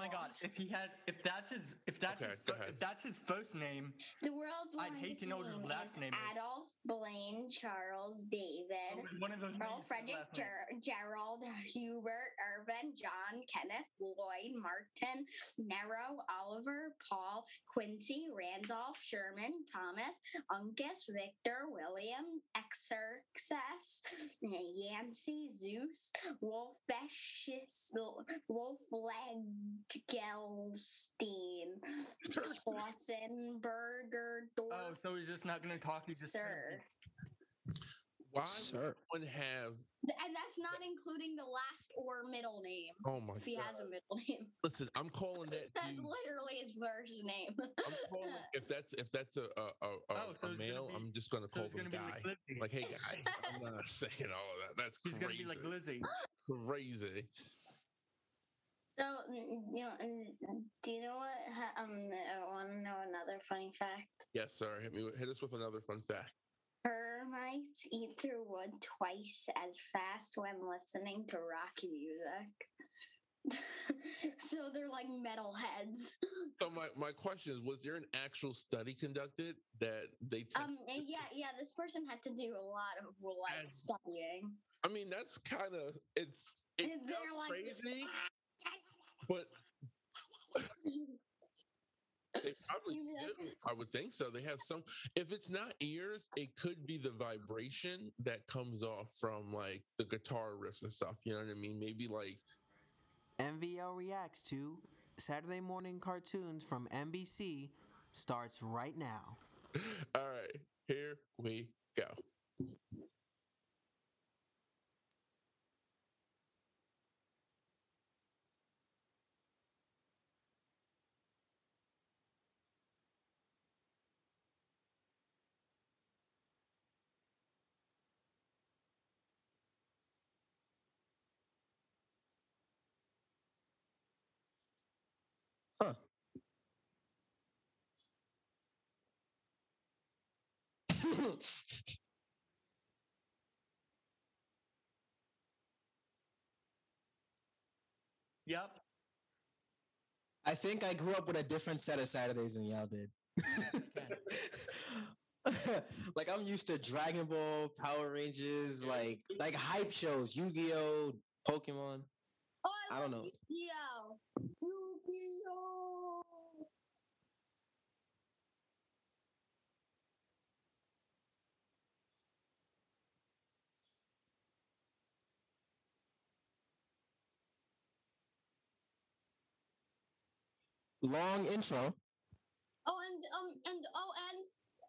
my god! If he had, if that's his, if that's Okay, his, go fir- if that's his first name, The world's I'd hate to know what his last is name is. Adolf Blaine Charles David. Oh, one of those. Earl names is his Frederick. Ger- Gerald Hubert Irvin John Kenneth Lloyd Martin Nero Oliver Paul Quincy Randolph Sherman Thomas Uncas Victor William Exerxes Yancey Zeus Wolfescius Wolfleggelstein Flossenberger Oh, so he's just not going to talk. He's just gonna- Sir. Why Sir. would one have? And that's not including the last or middle name. Oh my If he god! has a middle name. Listen, I'm calling that. That's dude- literally his first name. I'm calling if that's if that's a a, a, a, Oh, so a male, be- I'm just gonna So call it's them going to guy. like Like, hey guy. I'm not saying all of that. That's crazy. he's going to be like Lizzie. crazy. So, mm, you know, do you know what? Um, I want to know another funny fact. Yes, sir. Hit me. Hit us with another fun fact. Termites eat through wood twice as fast when listening to rock music. so they're like metal heads. So my, my question is, was there an actual study conducted that they? Te- Um, yeah, yeah. This person had to do a lot of like And- studying. I mean, that's kind of it's it's they're like, crazy, but they probably do. I would think so. They have some. If it's not ears, it could be the vibration that comes off from like the guitar riffs and stuff. You know what I mean? Maybe like MVL reacts to Saturday morning cartoons from NBC starts right now. All right, here we go. Huh. Yep. I think I grew up with a different set of Saturdays than y'all did. like I'm used to Dragon Ball, Power Rangers, like like hype shows, Yu-Gi-Oh, Pokemon. Oh, I don't know. Yu-Gi-Oh! Yu-Gi-Oh! Long intro. Oh, and um, and oh, and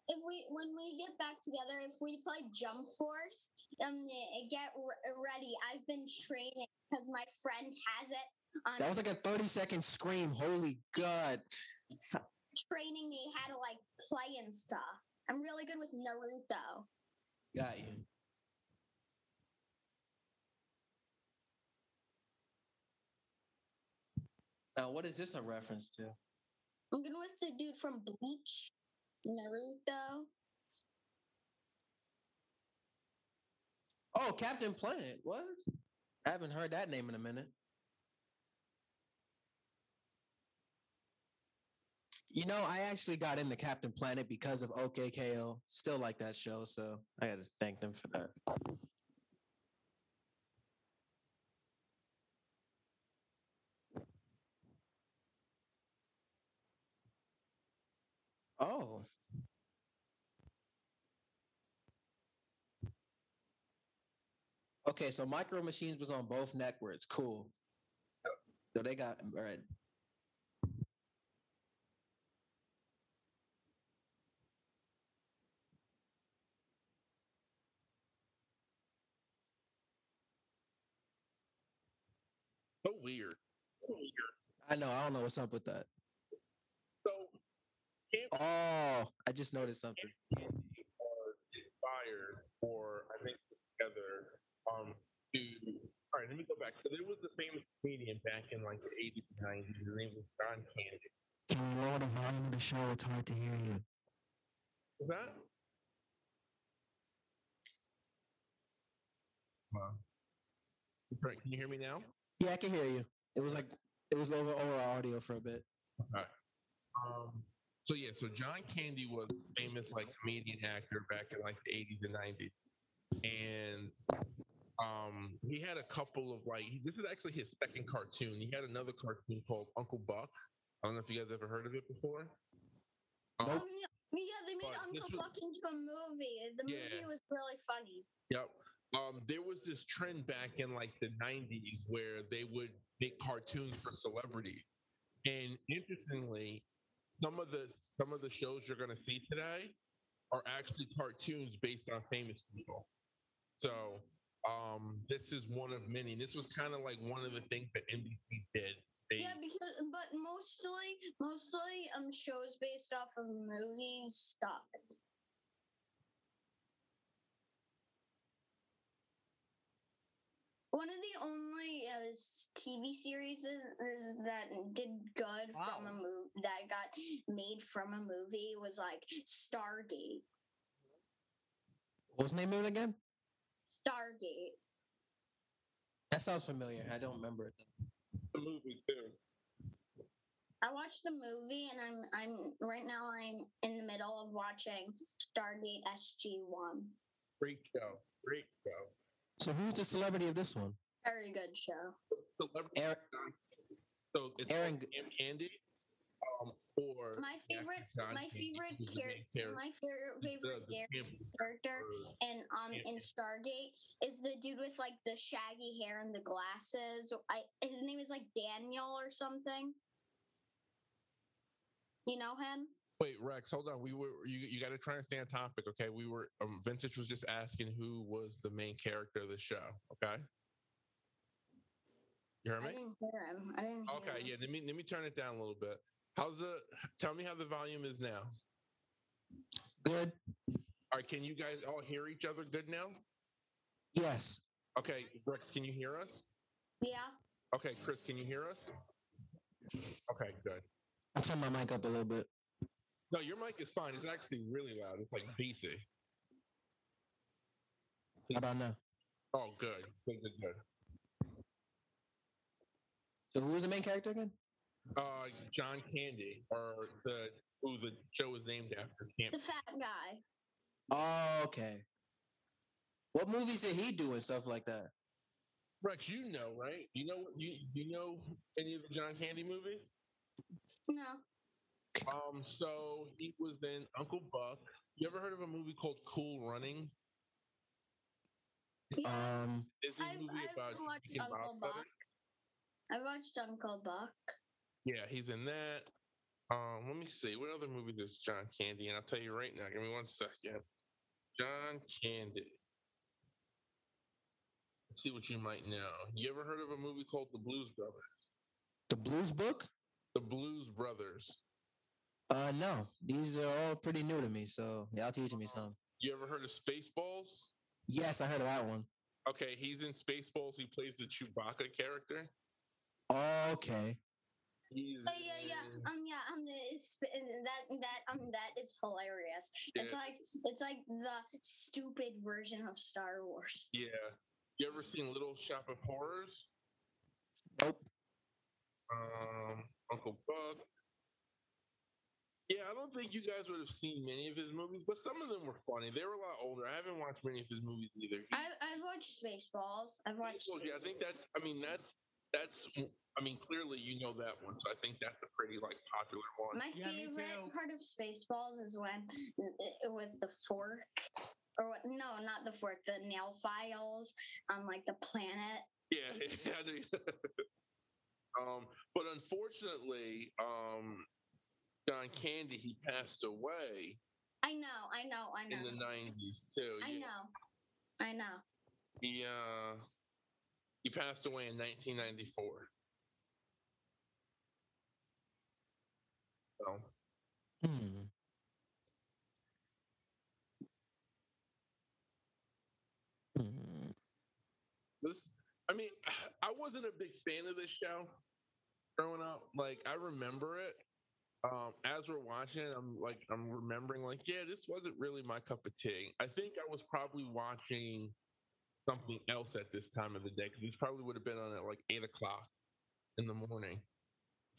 if we when we get back together, if we play Jump Force, um, get re- ready. I've been training because my friend has it on That was like a 30 second scream. Holy God. training me how to like play and stuff. I'm really good with Naruto. Got you. Now, what is this a reference to? I'm good with the dude from Bleach, Naruto. Oh, Captain Planet. What? I haven't heard that name in a minute. You know, I actually got into Captain Planet because of OKKO. Still like that show, so I got to thank them for that. Oh. Okay, so Micro Machines was on both networks. Cool. So they got all right. So weird. I know. I don't know what's up with that. So Oh, I just noticed something. Are inspired or I think together um to all right, let me go back. So there was a famous comedian back in like the eighties and nineties. His name was John Candy. Can you lower the volume of the show? It's hard to hear you. Was that? Wow. Right, can you hear me now? Yeah, I can hear you. It was like It was over over audio for a bit. Um, so yeah, so John Candy was famous like comedian actor back in like the 80s and 90s. And um he had a couple of like this is actually his second cartoon. He had another cartoon called Uncle Buck. I don't know if you guys ever heard of it before. Um, Um, yeah, yeah, they made Uncle was- Buck into a movie. The Yeah. movie was really funny. Yep. Um, there was this trend back in like the 90s where they would make cartoons for celebrities. And interestingly, some of the some of the shows you're gonna see today are actually cartoons based on famous people. So um, this is one of many. This was kind of like one of the things that NBC did. They, Yeah, because but mostly mostly um shows based off of movies stopped. One of the only uh, TV series is, is that did good from a movie that got made from a movie was like Stargate. What was the name of it again? Stargate. That sounds familiar. I don't remember it. Though. the movie too. I watched the movie and I'm I'm right now I'm in the middle of watching Stargate SG One. Great show. Great show. So who's the celebrity of this one? Very good show. Celebrity. Aaron. So it's Aaron called Camp Candy. Um, or My favorite John my favorite who's character character. my favorite The- favorite the char- character or- in um Yeah. in Stargate is the dude with like the shaggy hair and the glasses. I his name is like Daniel or something. You know him? Wait, Rex, hold on. We were you. You got to try and stay on topic, okay? We were. Um, Vintage was just asking who was the main character of the show. Okay. You heard I me? didn't hear him. I didn't hear Okay. him. Yeah. Let me let me turn it down a little bit. How's the? Tell me how the volume is now. Good. All right. Can you guys all hear each other good now? Yes. Okay, Rex, can you hear us? Yeah. Okay, Chris, can you hear us? Okay, good. I'll turn my mic up a little bit. No, your mic is fine. It's actually really loud. It's like DC. How about now? Oh, good. Good, good, good. So who was the main character again? Uh, John Candy, or the who the show is named after. Camp. The fat guy. Oh, okay. What movies did he do and stuff like that? Rex, you know, right? You know you you know any of the John Candy movies? No. Um, so he was in Uncle Buck. You ever heard of a movie called Cool Running? Yeah. Um, It's a I've, movie I've about watched Uncle Bobsledding. Buck. I watched Uncle Buck. Yeah, he's in that. Um, let me see. What other movie does John Candy? And I'll tell you right now. Give me one second. John Candy. Let's see what you might know. You ever heard of a movie called The Blues Brothers? the Blues Book? The Blues Brothers. Uh, no. These are all pretty new to me, so y'all teaching me some. You ever heard of Spaceballs? Yes, I heard of that one. Okay, he's in Spaceballs. He plays the Chewbacca character. Okay. He's Oh yeah, yeah, in- um, yeah, um, that that um, that is hilarious. It's like it's like the stupid version of Star Wars. yeah. You ever seen Little Shop of Horrors? Nope. um, Uncle Buck. Yeah, I don't think you guys would have seen many of his movies, but some of them were funny. They were a lot older. I haven't watched many of his movies either. He- I I've watched Spaceballs. I've watched. Well, yeah, I think that. I mean, that's that's. I mean, clearly you know that one, so I think that's a pretty like popular one. My Yeah, favorite part of Spaceballs is when with the fork, or what, no, not the fork, the nail files on like the planet. Yeah, I think. um, but unfortunately, um, John Candy he passed away I know, I know, I know. in the '90s too. I Yeah. know, I know. He uh he passed away in 1994. So Hmm. Hmm. this, I mean, I wasn't a big fan of this show growing up. Like I remember it. Um, as we're watching, it, I'm like, I'm remembering, like, yeah, this wasn't really my cup of tea. I think I was probably watching something else at this time of the day because this probably would have been on at like eight o'clock in the morning.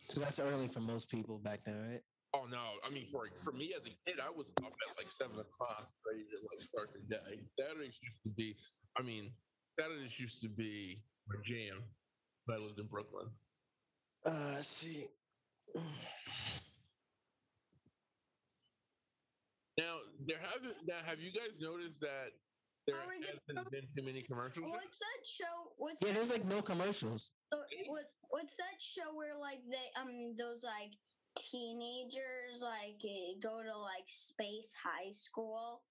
So that's early for most people back then, right? Oh no! I mean, for for me as a kid, I was up at like seven o'clock, ready to like start the day. Saturdays used to be, I mean, Saturdays used to be my jam. But I lived in Brooklyn. Uh, see. Now there haven't. Now have you guys noticed that there Are we gonna- hasn't been too many commercials? What's that show? What's Yeah, that, there's like no commercials. what, what's that show where like they um those like teenagers like eh, go to like space high school?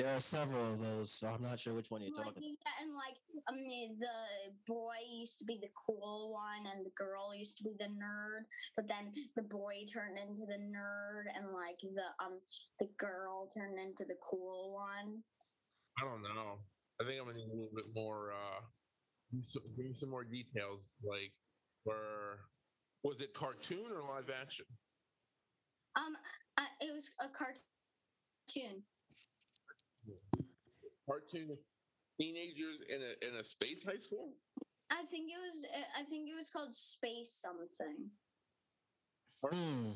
There are several of those, so I'm not sure which one you're Like talking. yeah, and like I mean, the boy used to be the cool one and the girl used to be the nerd, but then the boy turned into the nerd and like the um the girl turned into the cool one. I don't know. I think I'm gonna need a little bit more. uh give me some, give me some more details. Like, where was it cartoon or live action? Um, I, it was a cartoon. Cartoon teenagers in a in a space high school. I think it was. uh, I think it was called Space something. Hmm.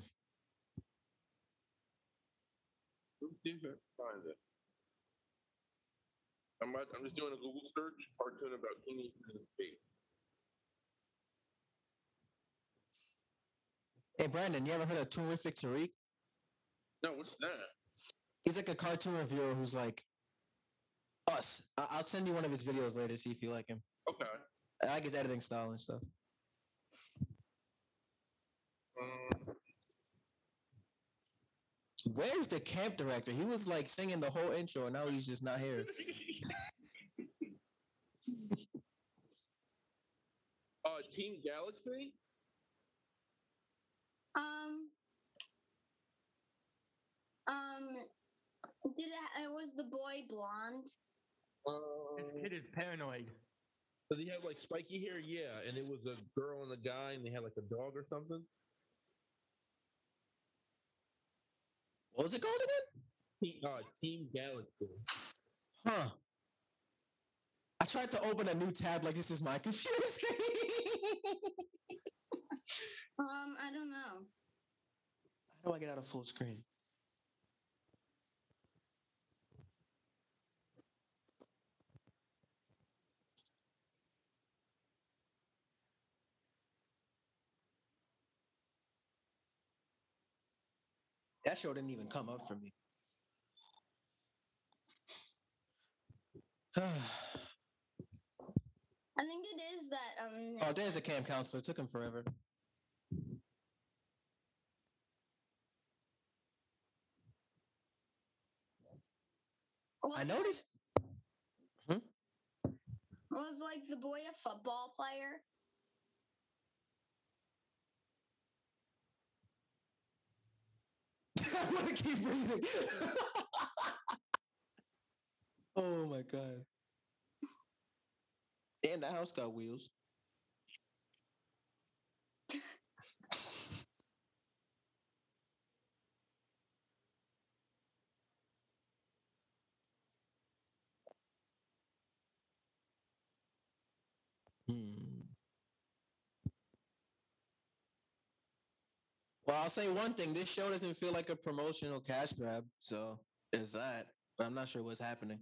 Let me see if I find it. I'm, I'm just doing a Google search. Cartoon about teenagers in space. Hey, Brandon, you ever heard of Terrific Tariq? No, what's that? He's like a cartoon reviewer who's like us. I- I'll send you one of his videos later, see if you like him. Okay. I like his editing style and stuff. Um, Where's the camp director? He was like singing the whole intro, and now he's just not here. uh, Team Galaxy. Um. Um. Did it? It was the boy blonde. This Um, kid is paranoid. Does he have like spiky hair? Yeah, and it was a girl and a guy, and they had like a dog or something. What was it called again? Team, uh, Team Galaxy. Huh. I tried to open a new tab like this is my computer screen. Um. I don't know. How do I get out of full screen? That show didn't even come up for me. I think it is that. Um. oh, there's a camp counselor. It took him forever. was I it- noticed. Was like the boy a football player? I want to keep breathing. oh my god. And the house got wheels. Hmm. Well, I'll say one thing. This show doesn't feel like a promotional cash grab. So there's that. But I'm not sure what's happening.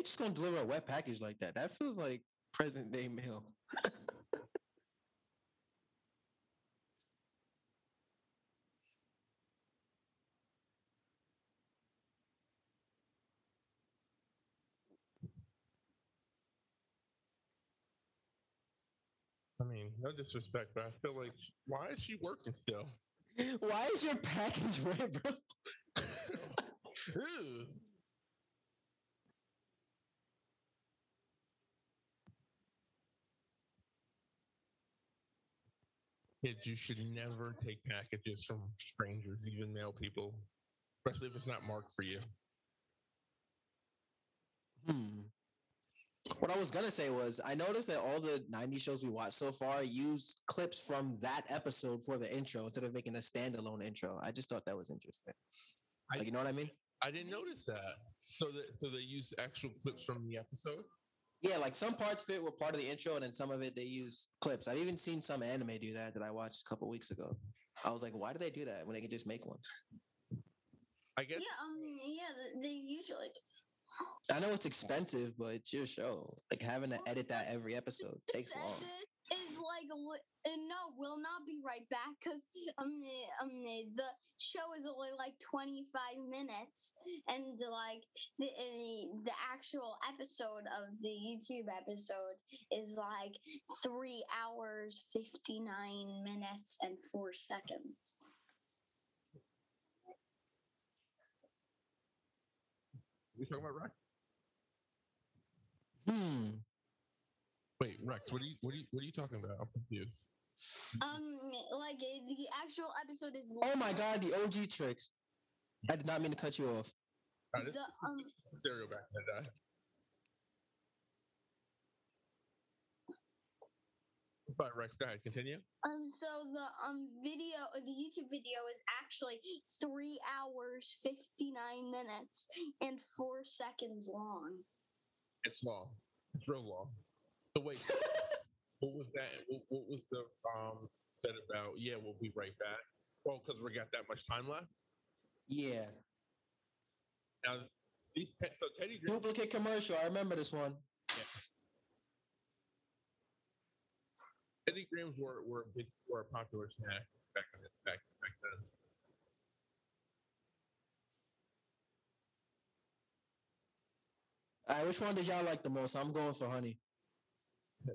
You just gonna deliver a wet package like that? That feels like present day mail. I mean, no disrespect, but I feel like why is she working still? Why is your package red, bro? Kids, you should never take packages from strangers, even male people, especially if it's not marked for you. Hmm. What I was gonna say was I noticed that all the 90s shows we watched so far use clips from that episode for the intro instead of making a standalone intro. I just thought that was interesting. I- you know what I mean? I didn't notice that. So that so they use actual clips from the episode. Yeah, like some parts of it were part of the intro, and then some of it they use clips. I've even seen some anime do that that I watched a couple weeks ago. I was like, why do they do that when they can just make one? I guess Yeah, um, yeah, they usually. I know it's expensive, but it's your show. Like having to edit that every episode takes long. This Is like, and no, we'll not be right back because um, the, um, the, the show is only like 25 minutes, and like the the actual episode of the YouTube episode is like three hours 59 minutes and four seconds. we talking about Rex. Hmm. Wait, Rex, what are you what are you what are you talking about? I'm confused. Um, like uh, the actual episode is. Oh my god, the OG tricks. I did not mean to cut you off. All right, The um. is stereo back then. uh, But Rex, go ahead, continue. Um, so the um video, the YouTube video is actually three hours fifty nine minutes and four seconds long. It's long. It's real long. So wait, what was that? What, what was the um said about? Yeah, we'll be right back. Well, because we got that much time left. Yeah. Now these te- so Teddy Green, Duplicate commercial. I remember this one. Teddy Grahams were were a big were a popular snack back in back back then. All right, which one did y'all like the most? I'm going for honey.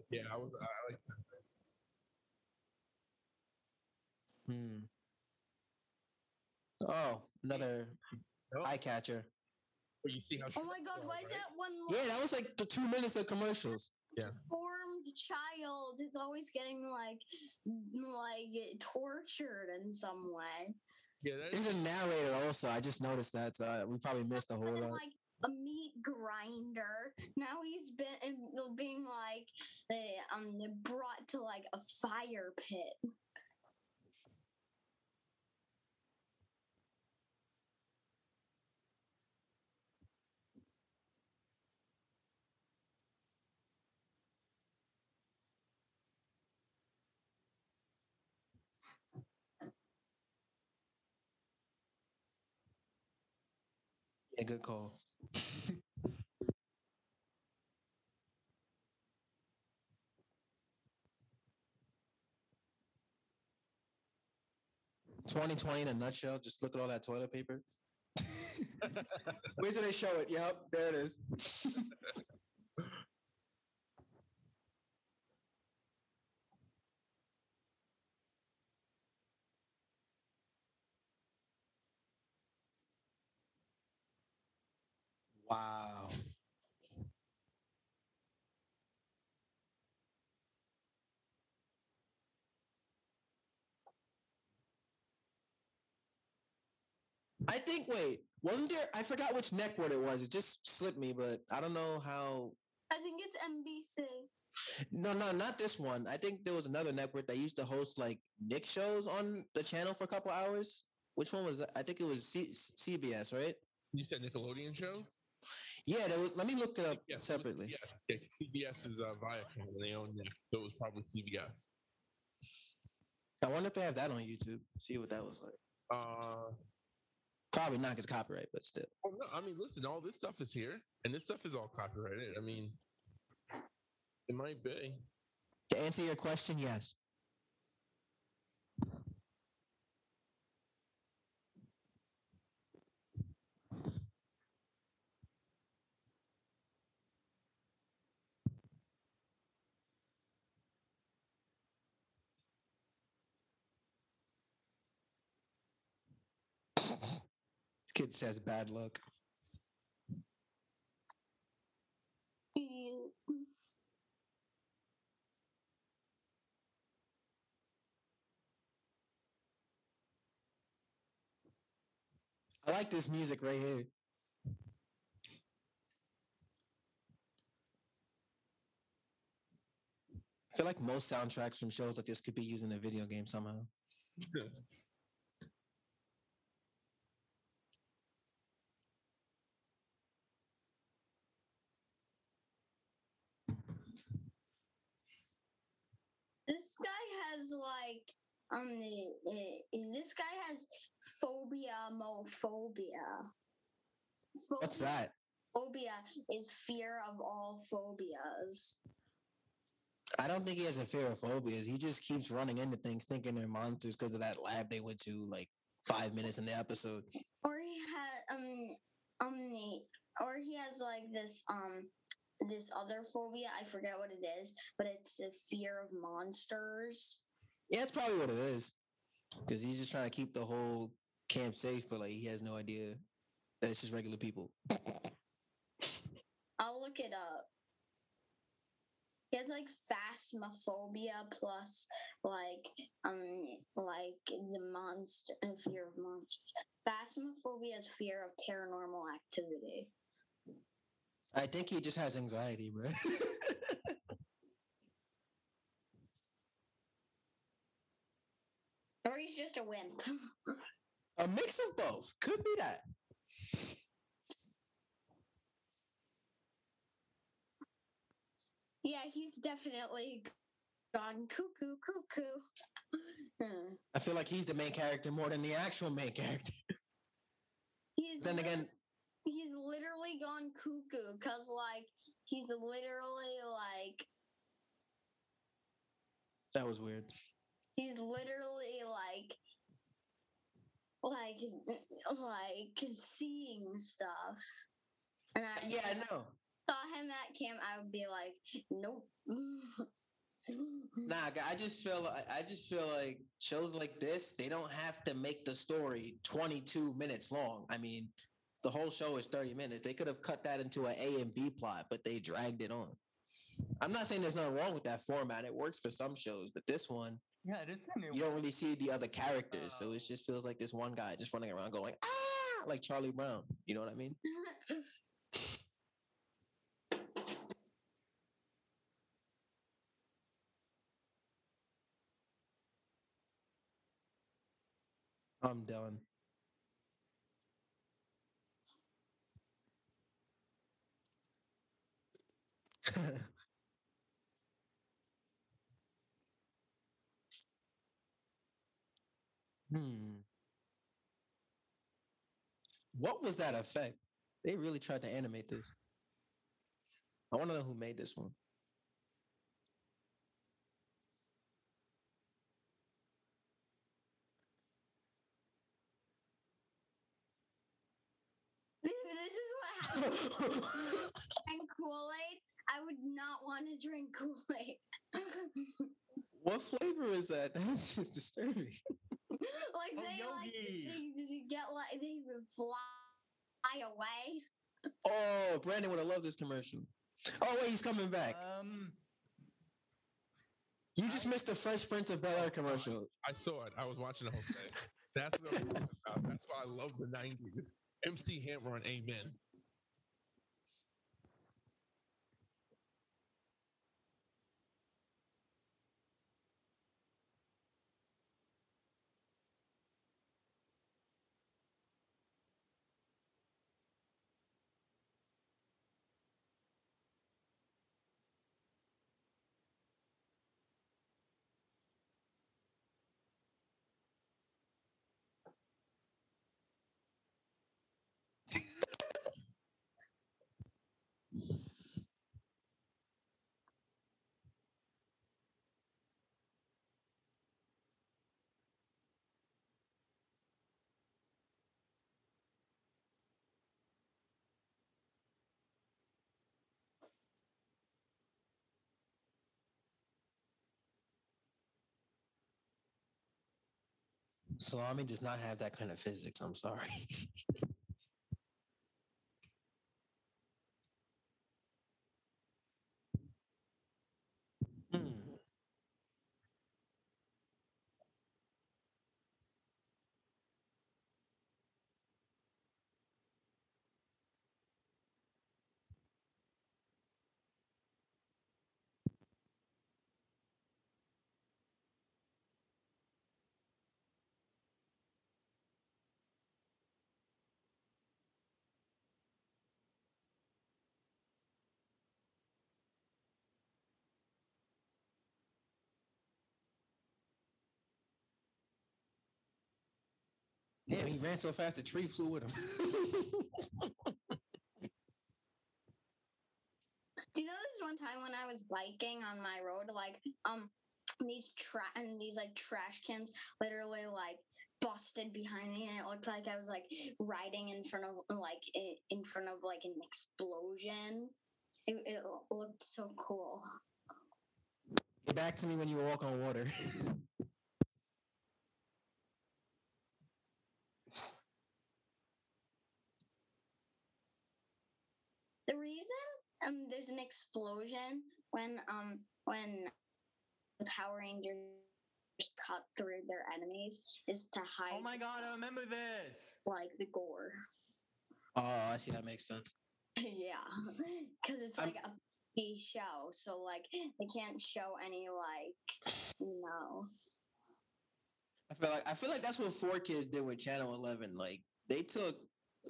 Yeah, I was I like that. Hmm. Oh, another Oh. eye catcher. But you see how Oh my god, why is that one Yeah, that was like the two minutes of commercials. Yeah. Formed child is always getting like like tortured in some way? Yeah, that There's a narrator also. I just noticed that, so uh, we probably missed a whole lot. like a meat grinder. Now he's been being like um brought to like a fire pit. Yeah, good call. Twenty twenty in a nutshell. Just look at all that toilet paper. Wait till they show it. Yep, there it is. wow. I think. Wait, wasn't there? I forgot which neck word it was. It just slipped me, but I don't know how. I think it's NBC. No, no, not this one. I think there was another network that used to host like Nick shows on the channel for a couple hours. Which one was that? I think it was C- CBS, right? you said Nickelodeon shows. Yeah, there was. Let me look it up Yes, separately. Yes, yeah, CBS is uh, Viacom, and they own that, so it was probably CBS. I wonder if they have that on YouTube. See what that was like. Uh, Probably not because copyright, but still. well, no, I mean, listen, all this stuff is here, and this stuff is all copyrighted. I mean, it might be. To answer your question, yes. kid says bad luck. I like this music right here. I feel like most soundtracks from shows like this could be used in a video game somehow. This guy has like um the, uh, this guy has phobia mophobia. What's that? Phobia is fear of all phobias. I don't think he has a fear of phobias. He just keeps running into things thinking they're monsters because of that lab they went to like five minutes in the episode. Or he had um um the or he has like this um this other phobia. I forget what it is, but it's a fear of monsters. Yeah, that's probably what it is. Because he's just trying to keep the whole camp safe, but like he has no idea that it's just regular people. I'll look it up. He has like phasmophobia plus like um like the monster uh, fear of monsters. Phasmophobia is fear of paranormal activity. I think he just has anxiety, bro. Or he's just a wimp. a mix of both. Could be that. yeah, he's definitely gone cuckoo cuckoo. I feel like he's the main character more than the actual main character. He's then again, he's literally gone cuckoo because like he's literally like that was weird. he's literally like like like seeing stuff and I Yeah, I know. saw him at camp I would be like nope Nah, I just feel like I just feel like shows like this, they don't have to make the story 22 minutes long. I mean, the whole show is 30 minutes. They could have cut that into an A and B plot, but they dragged it on. I'm not saying there's nothing wrong with that format. It works for some shows, but this one, Yeah, this is a new you don't really see the other characters, so it just feels like this one guy just running around going ah, like Charlie Brown. You know what I mean? I'm done. Hmm. What was that effect? They really tried to animate this. I want to know who made this one. this is what happens you drink Kool-Aid I would not want to drink Kool-Aid what flavor is that? That's just disturbing. like Oh, they like Yogi. they, they get like they even fly away Oh, Brandon would have loved this commercial. Oh wait, he's coming back. Um, You just missed the Fresh Prince of Bel Air commercial. I saw it. I was watching the whole thing. That's what I'm about. That's why I love the '90s. MC Hammer on Amen. Salami does not have that kind of physics. I'm sorry. Damn, he ran so fast the tree flew with him. Do you know this one time when I was biking on my road, like um these tra- and these like trash cans literally like busted behind me and it looked like I was like riding in front of like in front of like an explosion. It, it looked so cool. Get back to me when you walk on water. The reason um there's an explosion when um when the Power Rangers cut through their enemies is to hide Oh my god, I remember this. like the gore. oh, I see. That makes sense. yeah, because it's I'm- like a P show, so like they can't show any like you know. I feel like I feel like that's what 4Kids did with Channel Eleven. Like they took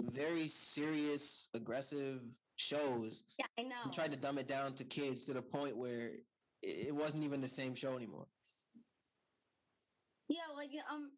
very serious, aggressive shows Yeah, I know. and tried to dumb it down to kids to the point where it wasn't even the same show anymore. Yeah, like um,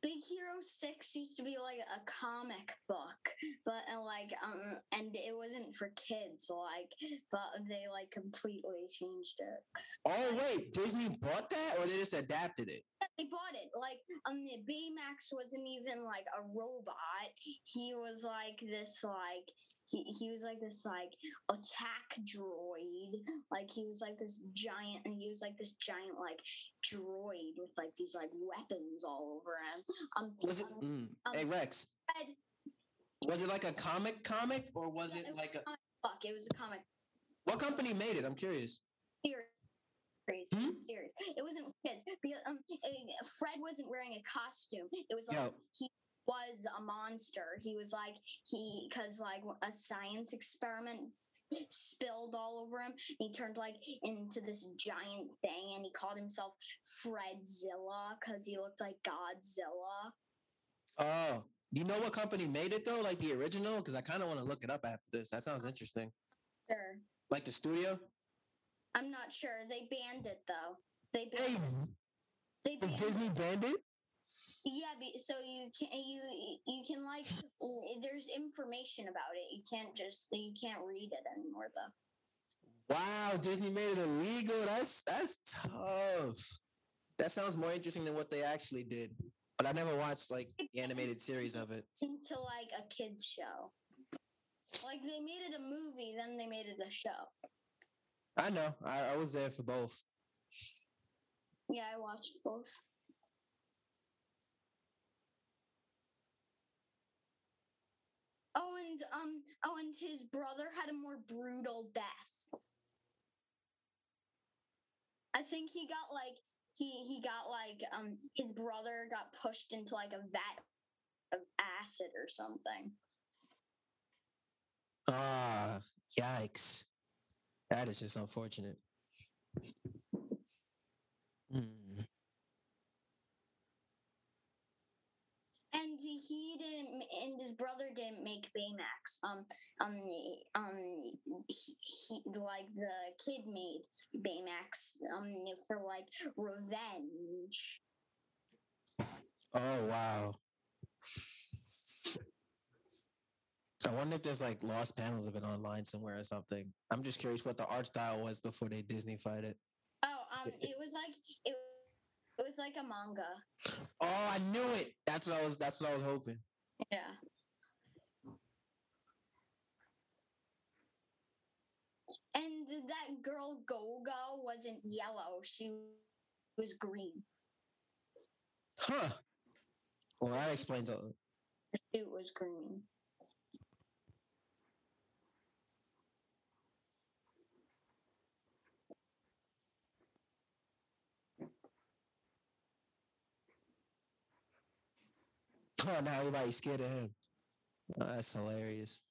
Big Hero Six used to be like a comic book, but uh, like um, and it wasn't for kids. Like, but they like completely changed it. Oh wait, Disney bought that or they just adapted it? They bought it. Like um, Baymax wasn't even like a robot. He was like this like he he was like this like attack droid. Like he was like this giant, and he was like this giant like droid with like these like weapons all over him. Um, Was it? um, Mm. um, hey Rex, Fred- was it like a comic comic or was Yeah, it it like a? fuck, it was a comic What company made it? I'm curious. series. It Hmm? Serious. It wasn't kids because um, Fred wasn't wearing a costume. It was like Yo. he was a monster. He was like he because like a science experiment spilled all over him. He turned like into this giant thing, and he called himself Fredzilla because he looked like Godzilla. Oh, do you know what company made it though? Like the original? Because I kind of want to look it up after this. That sounds interesting. Sure. Like the studio? I'm not sure. They banned it though. They Hey, banned. They banned. Disney banned it? Yeah, so you can you you can like there's information about it. You can't just you can't read it anymore though. Wow, Disney made it illegal. That's that's tough. That sounds more interesting than what they actually did. But I never watched like the animated series of it. Into like a kids show. Like they made it a movie, then they made it a show. I know. I, I was there for both. Yeah, I watched both. Oh, and um, oh, and his brother had a more brutal death. I think he got like he he got like um his brother got pushed into like a vat of acid or something. Ah, yikes. That is just unfortunate. Hmm. And he didn't, and his brother didn't make Baymax. Um, um, um, he, he like the kid made Baymax. Um, for like revenge. Oh wow. I wonder if there's like lost panels of it online somewhere or something. I'm just curious what the art style was before they Disneyfied it. Oh, um, it was like it, it was like a manga. Oh, I knew it. That's what I was. That's what I was hoping. Yeah. And that girl Gogo wasn't yellow; she was green. Huh. Well, that explains all. It was green. Oh, now everybody's scared of him. Oh, that's hilarious.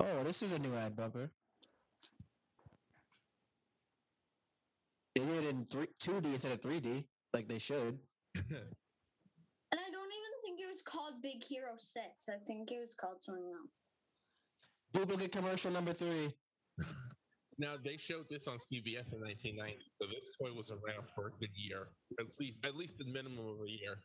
Oh, this is a new ad bumper. They did it in three, 2D instead of 3D, like they should. And I don't even think it was called Big Hero 6. I think it was called something else. Duplicate commercial number three. Now they showed this on CBS in 1990, so this toy was around for a good year, at least at least the minimum of a year.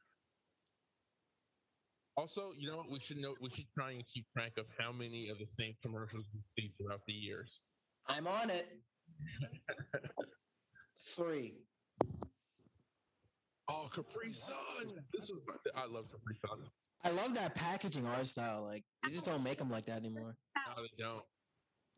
Also, you know what? We should know. We should try and keep track of how many of the same commercials we see throughout the years. I'm on it. Three. Oh, Capri Sun! This is I love Capri Sun. I love that packaging art style. Like they just don't make them like that anymore. No, they don't.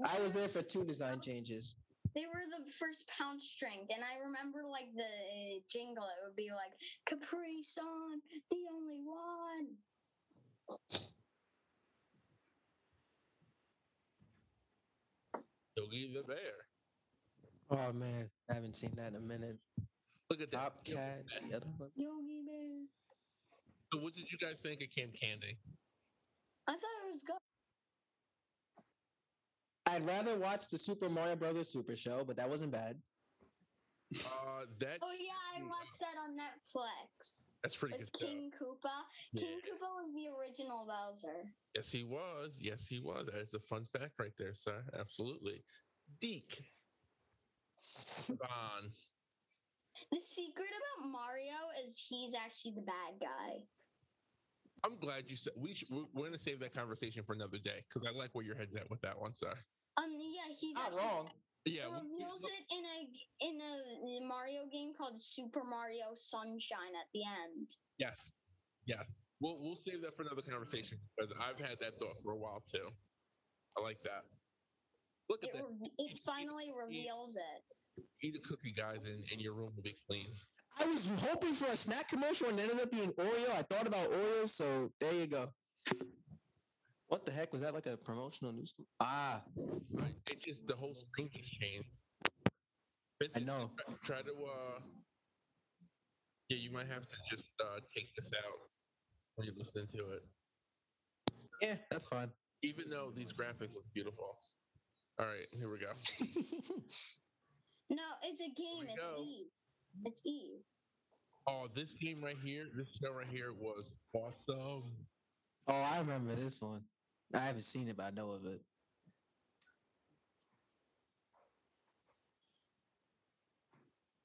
I was there for two design changes. They were the first pounce drink, and I remember like the uh, jingle. It would be like Capri Sun, the only one. Yogi the Bear. Oh man, I haven't seen that in a minute. Look at that. Top Cat. the other one. Yogi Bear. So what did you guys think of Camp Candy? I thought it was good. I'd rather watch the Super Mario Brothers Super Show, but that wasn't bad. Uh, that Oh yeah, I watched that on Netflix that's pretty with good stuff. King Koopa. Yeah. King Koopa was the original Bowser. Yes, he was. Yes, he was. That's a fun fact right there, sir. Absolutely. Deke. Bon. The secret about Mario is he's actually the bad guy. I'm glad you said we should, we're, we're going to save that conversation for another day because I like where your head's at with that one, sir. Um, yeah, he's Not wrong. Yeah. It we- reveals it in a in a Mario game called Super Mario Sunshine at the end. Yes. Yes. We'll, we'll save that for another conversation because I've had that thought for a while too. I like that. Look at It that. re- it finally reveals it. Eat a cookie, guys, and, and your room will be clean. I was hoping for a snack commercial and it ended up being Oreo. I thought about Oreo, so there you go. What the heck was that? Like a promotional news? Ah, Right. It just the whole screen just changed. I know. Try, try to uh yeah, you might have to just uh take this out when you're listening to it. Yeah, that's fine. Even though these graphics look beautiful. All right, here we go. No, it's a game. It's go. Eve. It's Eve. Oh, this game right here, this show right here was awesome. oh, I remember this one. I haven't seen it, but I know of it.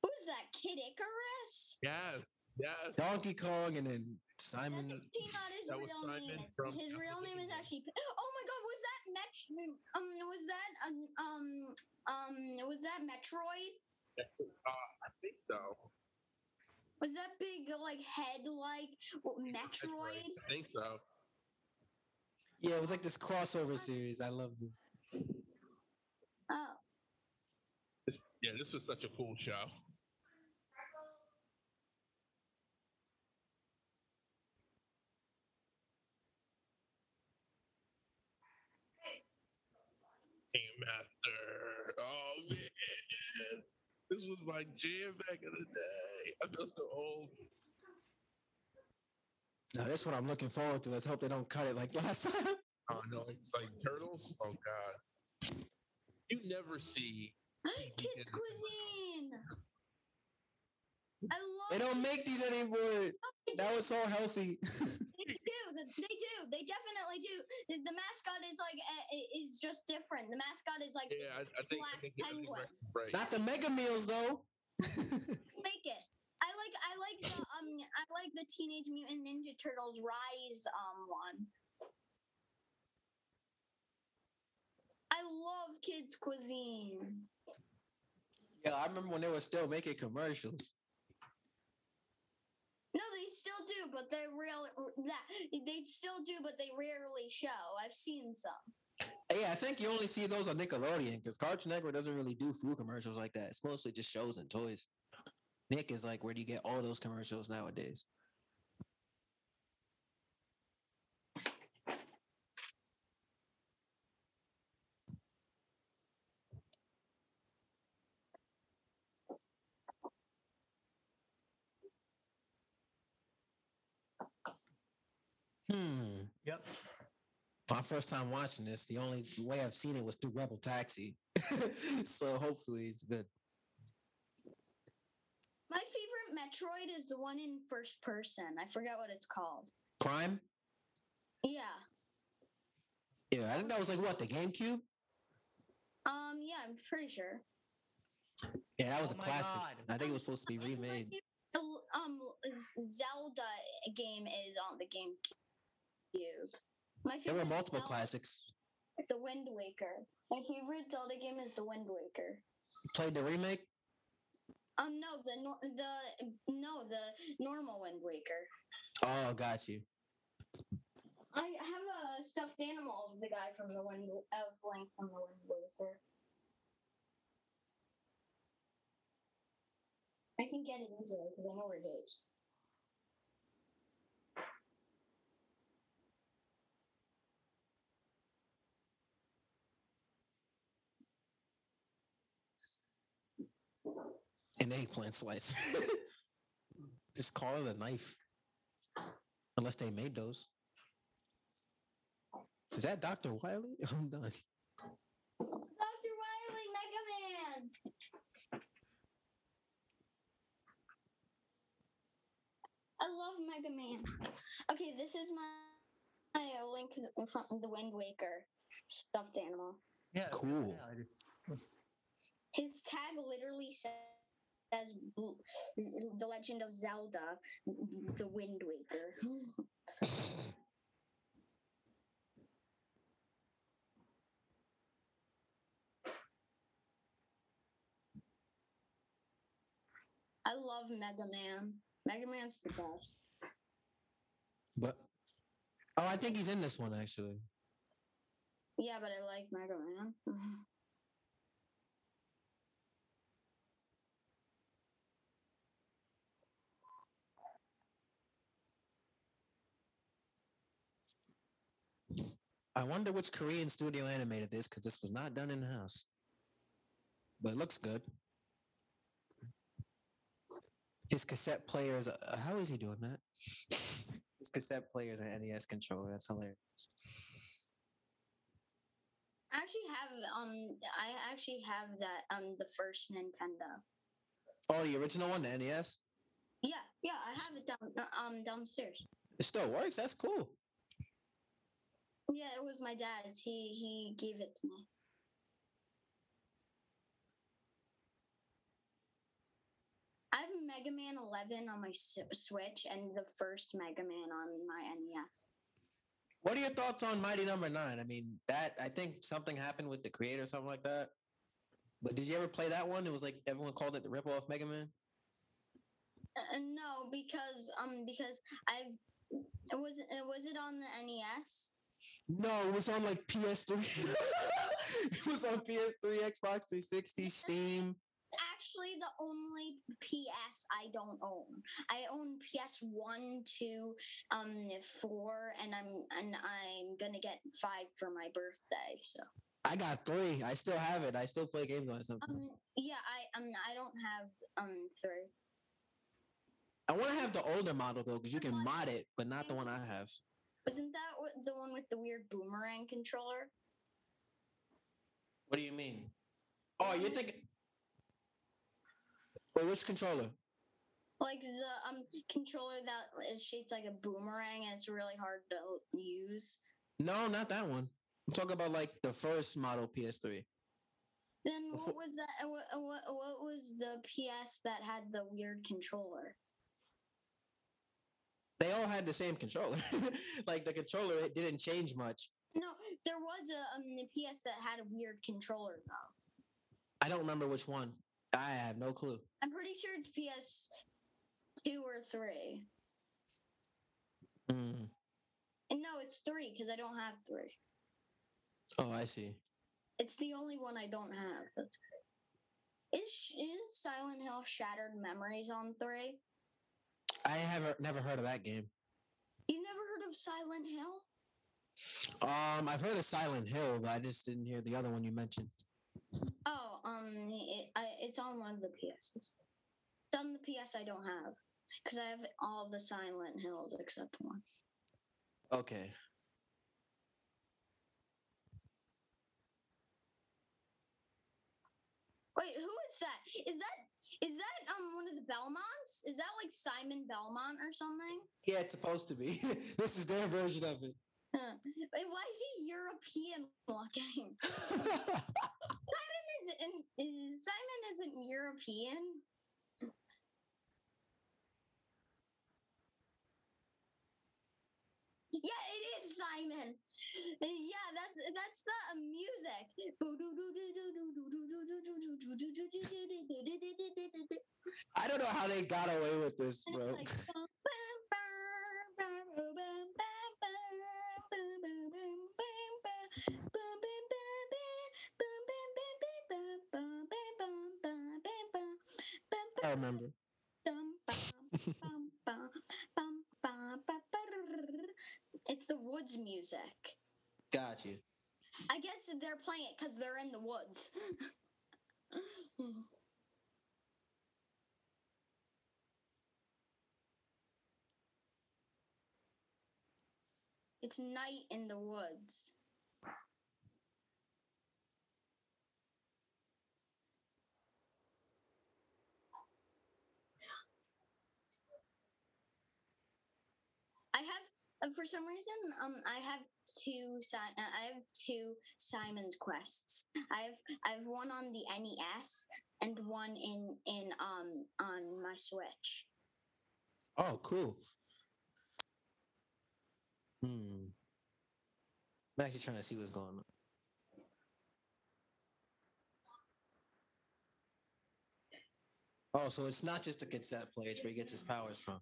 Who's that kid Icarus? Yes, yes. Donkey Kong and then Simon. actually not his That real name. Simon It's- from his real name is actually. Oh my God! Was that Met? Um, was that um um um was that Metroid? Uh, I think so. Was that big like head like Metroid? I think so. Yeah, it was like this crossover series. I love this. Oh. Yeah, this was such a cool show. Game Master. Man. This was my jam back in the day. I feel so old. Now, that's what I'm looking forward to. Let's hope they don't cut it like last time. Oh no, it's like turtles. Oh god. You never see Kids cuisine. I love. They don't make these anymore. They Now it's all healthy. They do. th- They do. They definitely do. The, the mascot is like uh, is just different. The mascot is like Yeah, I, I think, Black I think Penguin. Rex's right. Not the Mega Meals though. make it. I like I like the um I like the Teenage Mutant Ninja Turtles Rise um one. I love kids cuisine. yeah, I remember when they were still making commercials. No, they still do, but they real that they still do, but they rarely show. I've seen some. Yeah, I think you only see those on Nickelodeon because Cartoon Network doesn't really do food commercials like that. It's mostly just shows and toys. Nick is like, where do you get all those commercials nowadays? My first time watching this, the only way I've seen it was through Rebel Taxi. so hopefully it's good. My favorite Metroid is the one in first person. I forget what it's called. Prime? Yeah. Yeah, I think that was like what, the GameCube? Um. Yeah. I'm pretty sure. Yeah, that was Oh a classic. God. I think it was supposed to be and my remade. favorite, Um, Zelda game is on the GameCube. My There were multiple Zelda- classics. The Wind Waker. My favorite Zelda game is The Wind Waker. You played the remake? Um, no, the the no the normal Wind Waker. Oh, got you. I have a stuffed animal of the guy from the Wind of Link from the Wind Waker. I can get it easily because I know where it is. An eggplant slice. Just call it a knife. Unless they made those. Is that Dr. Wily? I'm done. Dr. Wily, Mega Man! I love Mega Man. Okay, this is my, my uh, link from the Wind Waker stuffed animal. Yeah. Cool. yeah, I. His tag literally says "Bl- The Legend of Zelda, the Wind Waker. I love Mega Man. Mega Man's the best. But oh, I think he's in this one actually. Yeah, but I like Mega Man. I wonder which Korean studio animated this because this was not done in house. But it looks good. His cassette players. Uh, how is he doing that? His cassette players an NES controller. That's hilarious. I actually have um I actually have that um the first Nintendo. Oh, the original one, the NES. Yeah, yeah, I have it down uh, um downstairs. It still works. That's cool. Yeah, it was my dad's. He he gave it to me. I have Mega Man 11 on my Switch and the first Mega Man on my NES. What are your thoughts on Mighty Number Nine? I mean, that I think something happened with the creator, or something like that. But did you ever play that one? It was like everyone called it the rip off Mega Man. Uh, no, because um because I've it was it was it on the NES? No, it was on like PS3. it was on PS3, Xbox 360, Steam. Actually, the only PS I don't own. I own PS one, two, um, four, and I'm and I'm gonna get five for my birthday. So I got three. I still have it. I still play games on it sometimes. um, yeah, I um I don't have um three. I want to have the older model though, because you can mod it, but not the one I have. Wasn't that the one with the weird boomerang controller? What do you mean? Oh, you're thinking. Wait, which controller? Like the um controller that is shaped like a boomerang and it's really hard to use. No, not that one. I'm talking about like the first model PS3. Then Before- what was that? What, what, what was the PS that had the weird controller? They all had the same controller. like the controller, it didn't change much. No, there was a um the PS that had a weird controller though. I don't remember which one. I have no clue. I'm pretty sure it's PS two or three. Mm. And no, it's three because I don't have three. Oh, I see. It's the only one I don't have. Is is Silent Hill Shattered Memories on three? I haven't never heard of that game. You never heard of Silent Hill? Um, I've heard of Silent Hill, but I just didn't hear the other one you mentioned. Oh, um, it, I, it's on one of the PSs. It's on the PS I don't have because I have all the Silent Hills except one. Okay. Wait, who is that? Is that is that um one of the Belmonts? Is that like Simon Belmont or something? Yeah, it's supposed to be. this is their version of it. Huh. Wait, why is he European looking? Simon is and is Simon isn't European. Yeah, it is Simon. Yeah, that's that's the uh, music. I don't know how they got away with this, bro. I remember. It's the woods music. Got you. I guess they're playing it because they're in the woods. It's night in the woods. I have, uh, for some reason, um, I have two. Si- uh, I have two Simon's quests. I've I've one on the NES and one in in um on my Switch. Oh, cool. Hmm. I'm actually trying to see what's going on. Oh, so it's not just a cassette player, it's where he gets his powers from.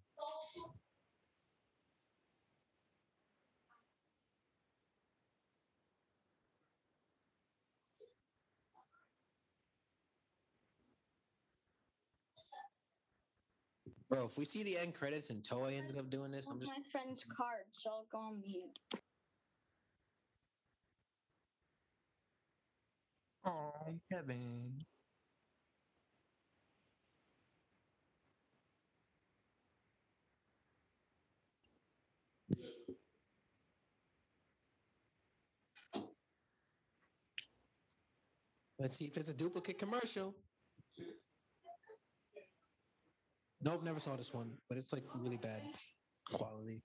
Bro, if we see the end credits and Toei ended up doing this, I'm just my friend's card, so I'll go on mute. Oh, Kevin. let's see if it's a duplicate commercial. Nope, never saw this one, but it's like really bad quality.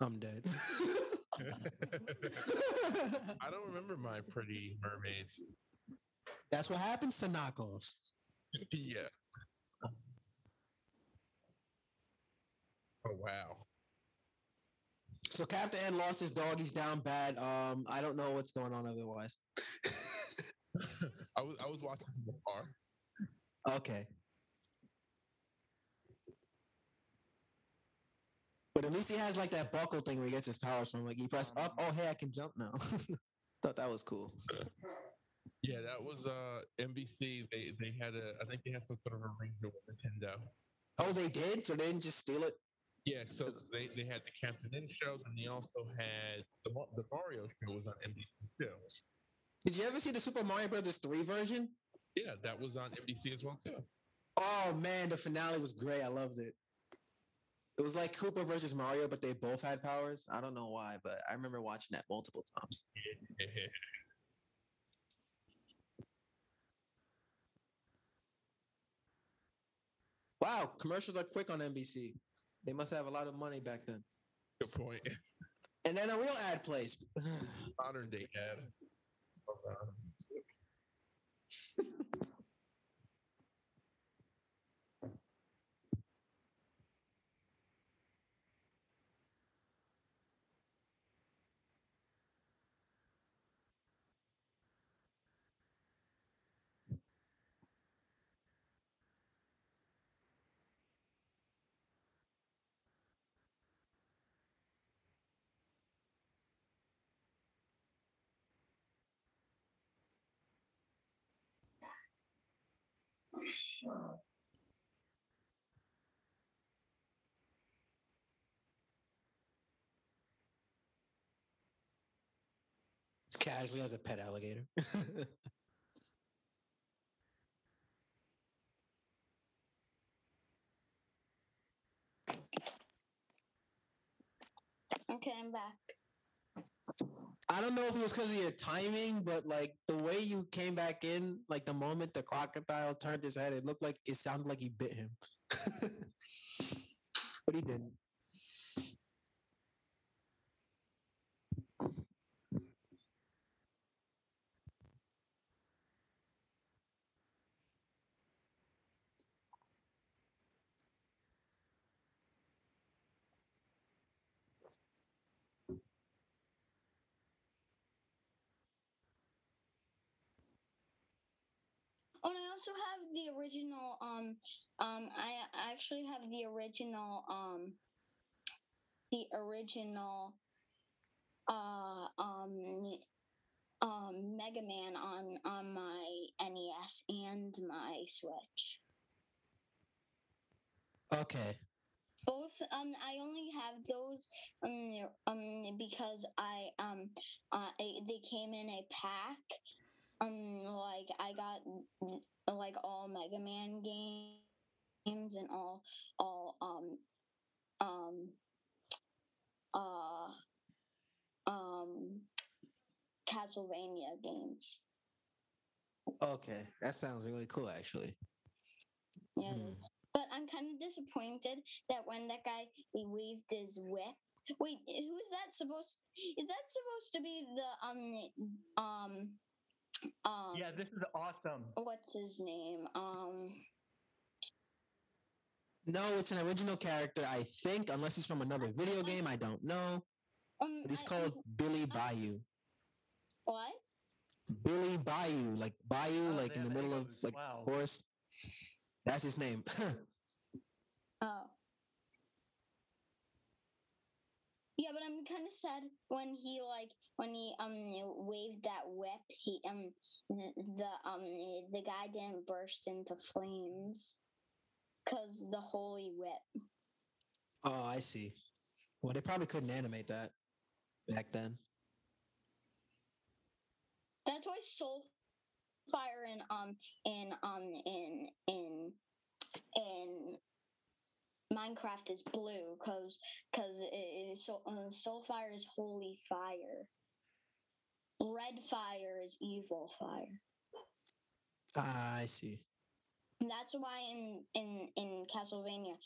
I'm dead. I don't remember my pretty mermaid. That's what happens to knockoffs. yeah. Oh wow. So Captain N lost his dog. He's down bad. Um, I don't know what's going on otherwise. I was I was watching from afar. Okay. But at least he has like that buckle thing where he gets his powers from. Like you press up, oh hey, I can jump now. Thought that was cool. Yeah, that was uh NBC. They they had a I think they had some sort of arrangement with Nintendo. Oh, they did? So they didn't just steal it? Yeah, so they, they had the Captain N show, and they also had the the Mario show was on NBC too. Did you ever see the Super Mario Brothers 3 version? Yeah, that was on NBC as well too. Oh man, the finale was great. I loved it. It was like Koopa versus Mario, but they both had powers. I don't know why, but I remember watching that multiple times. Wow, commercials are quick on NBC. They must have a lot of money back then. Good point. And then a real ad place. Modern day ad. It's casually as a pet alligator. Okay, I'm back. I don't know if it was because of your timing, but like the way you came back in, like the moment the crocodile turned his head, it looked like it sounded like he bit him. but he didn't. Also have the original. Um, um, I actually have the original. Um, the original. Uh, um, um, Mega Man on on my NES and my Switch. Okay. Both. Um, I only have those. Um, um, because I um, uh, I, they came in a pack. Um, like I got mm, like all Mega Man games and all all um um uh um Castlevania games. Okay. That sounds really cool, actually. Yeah. Hmm. But I'm kind of disappointed that when that guy he waved his whip. Wait, who is that supposed? Is that supposed to be the um um um? Yeah, this is awesome. What's his name? Um. No, it's an original character, I think, unless he's from another video game. I don't know. um But he's I- called Billy Bayou. what? Billy Bayou, like Bayou, Oh, like in the middle of like Wow. forest. That's his name. Oh. Yeah, but I'm kind of sad when he like when he um waved that whip. He um the, um the guy didn't burst into flames because the holy whip. oh, I see. Well, they probably couldn't animate that back then. That's why Soul Fire in um in um in in in Minecraft is blue because because it is so uh, Soulfire is holy fire. Red fire is evil fire. Ah, I see. And that's why in in in Castlevania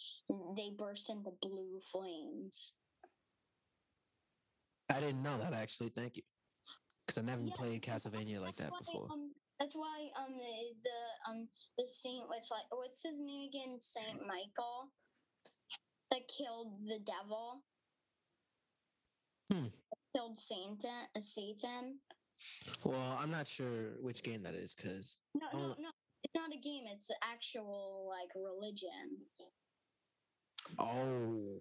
they burst into blue flames. I didn't know that actually. Thank you. Because I never Yeah, played Castlevania like that why, before. Um, that's why um the, the um the saint with like what's his name again Saint Michael that killed the devil. Hmm. Killed Satan. Uh, Satan. Well, I'm not sure which game that is because No, no, no. It's not a game. It's actual like religion. oh,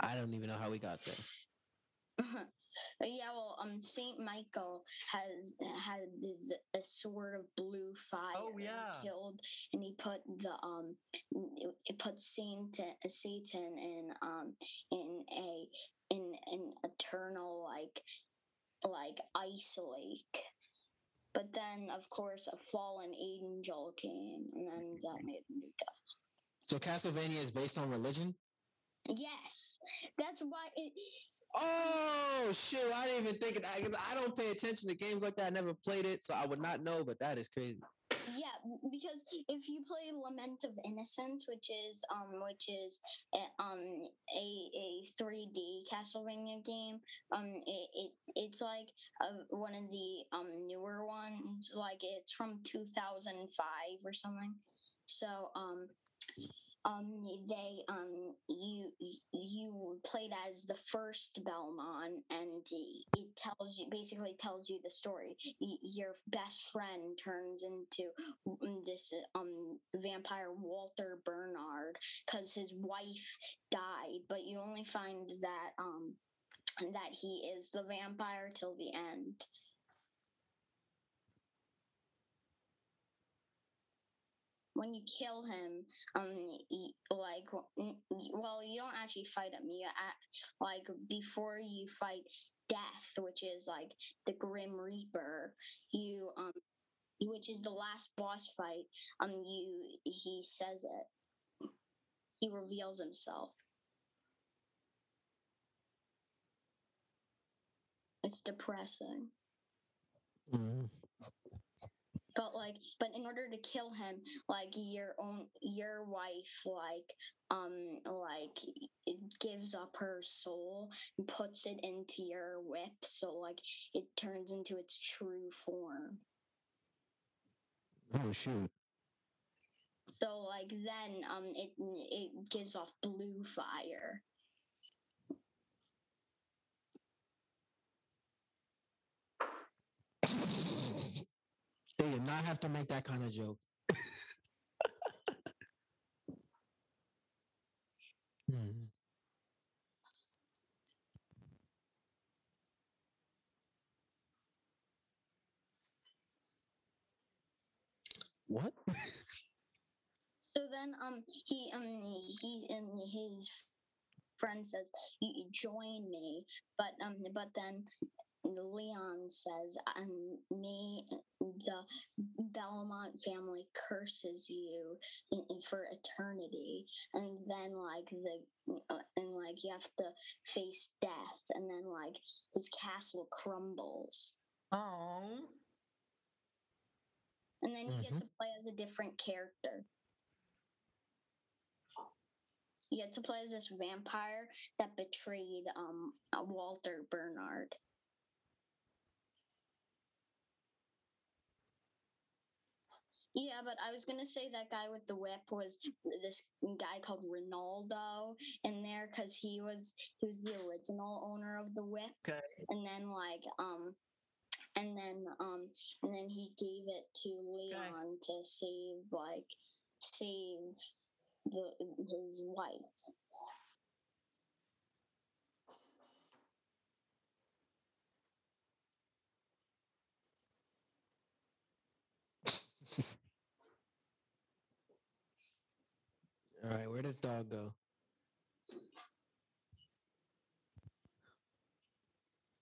I don't even know how we got there. yeah, well, um, Saint Michael has had the, the, a sword of blue fire. Oh, and he killed, and he put the um, it, it put Satan, Satan in um, in a in an eternal like like ice lake. But then, of course, a fallen angel came, and then that made a new devil. So Castlevania is based on religion. Yes, that's why it. Oh shit! I didn't even think of that because I don't pay attention to games like that. I never played it, so I would not know. But that is crazy. Yeah, because if you play Lament of Innocence, which is um which is a, um a a 3D Castlevania game, um it, it it's like uh, one of the um newer ones, like it's from 2005 or something. So um um they um you you played as the first Belmont and it tells you basically tells you the story. Your best friend turns into mm, this um vampire Walter Bernhard because his wife died but you only find that um that he is the vampire till the end when you kill him, um, like, well, you don't actually fight him. You act, like before you fight Death, which is like the Grim Reaper. You um, which is the last boss fight. Um, you he says it. He reveals himself. it's depressing. Mhm. But like, but in order to kill him, like your own your wife, like um, like it gives up her soul and puts it into your whip, so like it turns into its true form. Oh shoot. So like then um, it it gives off blue fire. They did not have to make that kind of joke. Hmm. What? So then, um, he um he and his friend says, "You you join me," but um, but then Leon says, and me, the Belmont family curses you in, in- for eternity," and then like the uh, and like you have to face death, and then like his castle crumbles, Oh. and then you get Mhm. to play as a different character. You get to play as this vampire that betrayed um uh, Walter Bernhard. Yeah, but I was gonna say that guy with the whip was this guy called Rinaldo in there because he was he was the original owner of the whip, Okay. and then like um, and then um, and then he gave it to Leon to save like save the his wife. All right, where does dog go?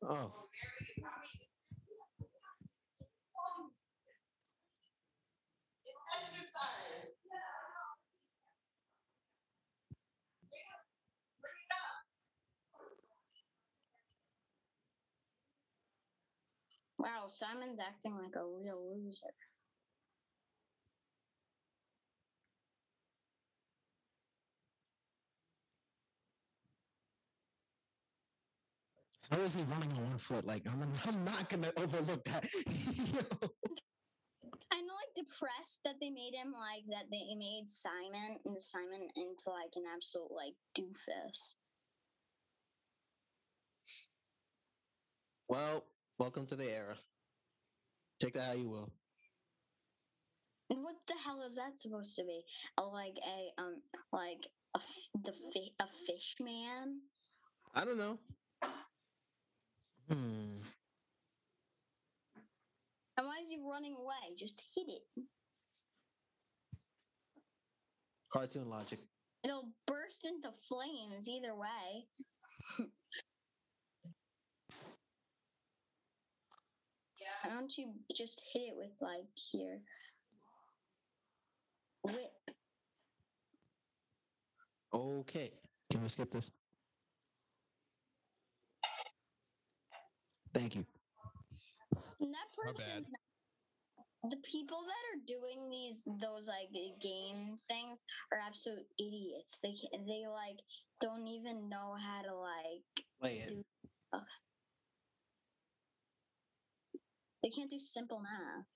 Oh. Wow, Simon's acting like a real loser. How is he running on one foot? Like I'm, I'm not gonna overlook that. Yo. I'm like depressed that they made him like that they made Simon and Simon into like an absolute like doofus. Well, welcome to the era. Take that how you will. What the hell is that supposed to be? A, like a um like a f- the fi- a fish man? I don't know. Hmm. And why is he running away? Just hit it. Cartoon logic. It'll burst into flames either way. Yeah. Why don't you just hit it with like your whip? Okay. Can we skip this? Thank you. And that person, the people that are doing these those like game things are absolute idiots. They can they like don't even know how to like Play it. they can't do simple math.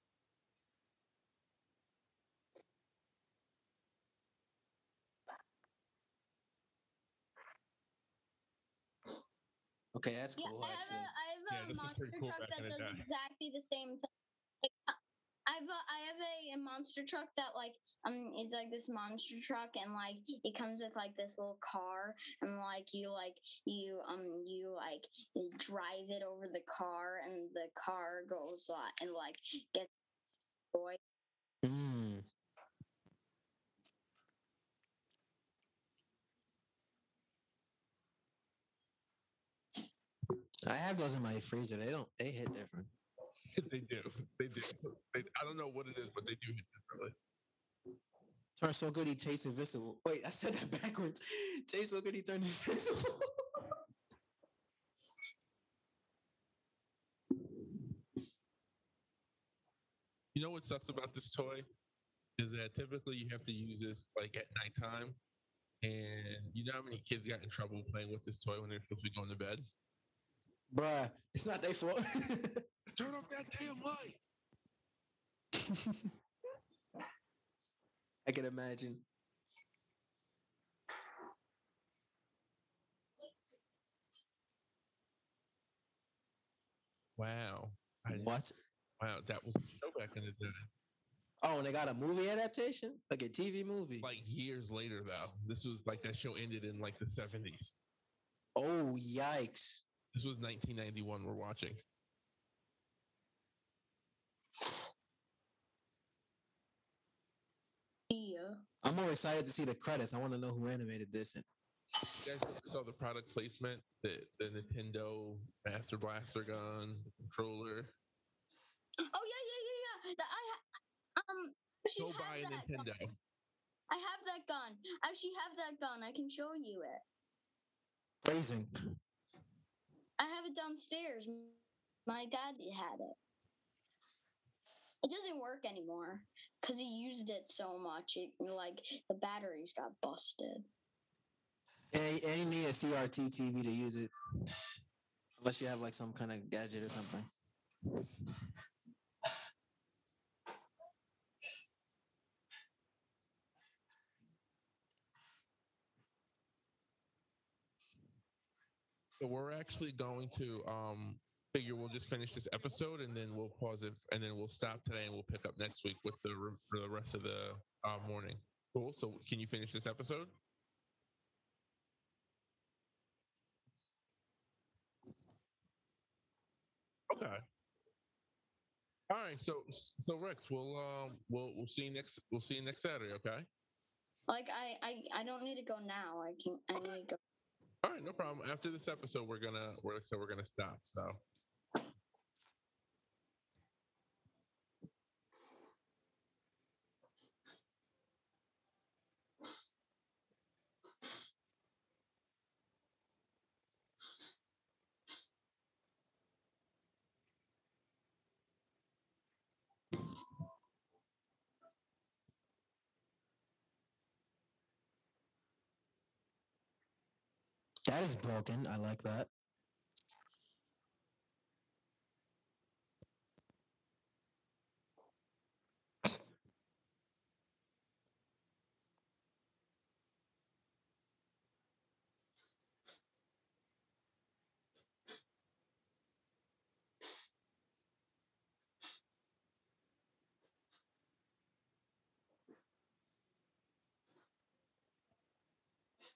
Okay, that's Yeah, cool. I have a Actually. I have a Yeah, monster cool truck that does day. exactly the same thing. Like, uh, I've a, I have a, a monster truck that like um it's like this monster truck and like it comes with like this little car and like you like you um you like you drive it over the car and the car goes like and like gets destroyed. I have those in my freezer. They don't. They hit different. they do. They do. They, I don't know what it is, but they do hit differently. Turn so good he tastes invisible. Wait, I said that backwards. Taste so good he turned invisible. you know what sucks about this toy is that typically you have to use this like at nighttime, and you know how many kids got in trouble playing with this toy when they're supposed to be going to bed. Bruh, it's not their fault. Turn off that damn light. I can imagine. Wow. I What? Wow, that was show back in the day. Oh, and they got a movie adaptation? Like a TV movie? Like years later, though. This was like that show ended in like the 70s. oh, yikes. This was 1991. We're watching. Yeah. I'm more excited to see the credits. I want to know who animated this. And You guys saw the product placement, the, the Nintendo Master Blaster gun, the controller. Oh yeah, yeah, yeah, yeah. The, I ha- um. I actually Go buy a that gun. Nintendo. I have that gun. I actually have that gun. I can show you it. phrasing. I have it downstairs. My daddy had it. It doesn't work anymore because he used it so much. It like the batteries got busted. And, and you need a CRT TV to use it. Unless you have like some kind of gadget or something. So we're actually going to um figure we'll just finish this episode and then we'll pause it and then we'll stop today and we'll pick up next week with the the rest of the uh, morning. Cool. So can you finish this episode? Okay. All right. So so Rex, we'll um we'll we'll see you next we'll see you next Saturday. Okay. Like I, I, I don't need to go now. I can. I need to go. All right, no problem. After this episode, we're gonna we're so we're gonna stop. So That is broken. I like that.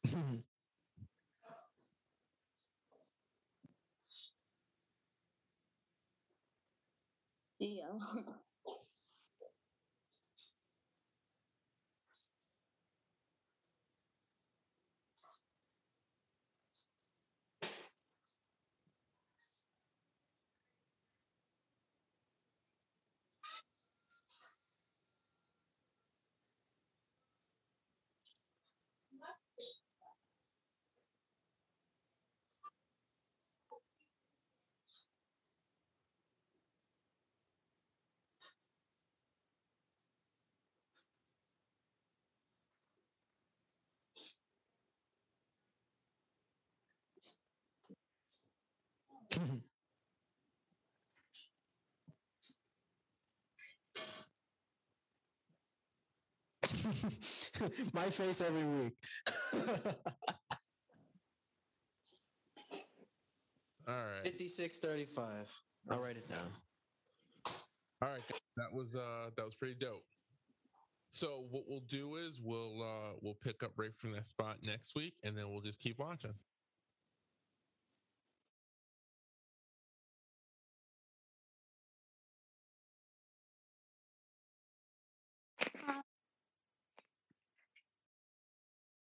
Yeah. My face every week. all right, 5635. I'll write it down. all right. That was uh that was pretty dope. So what we'll do is we'll uh we'll pick up right from that spot next week, and then we'll just keep watching.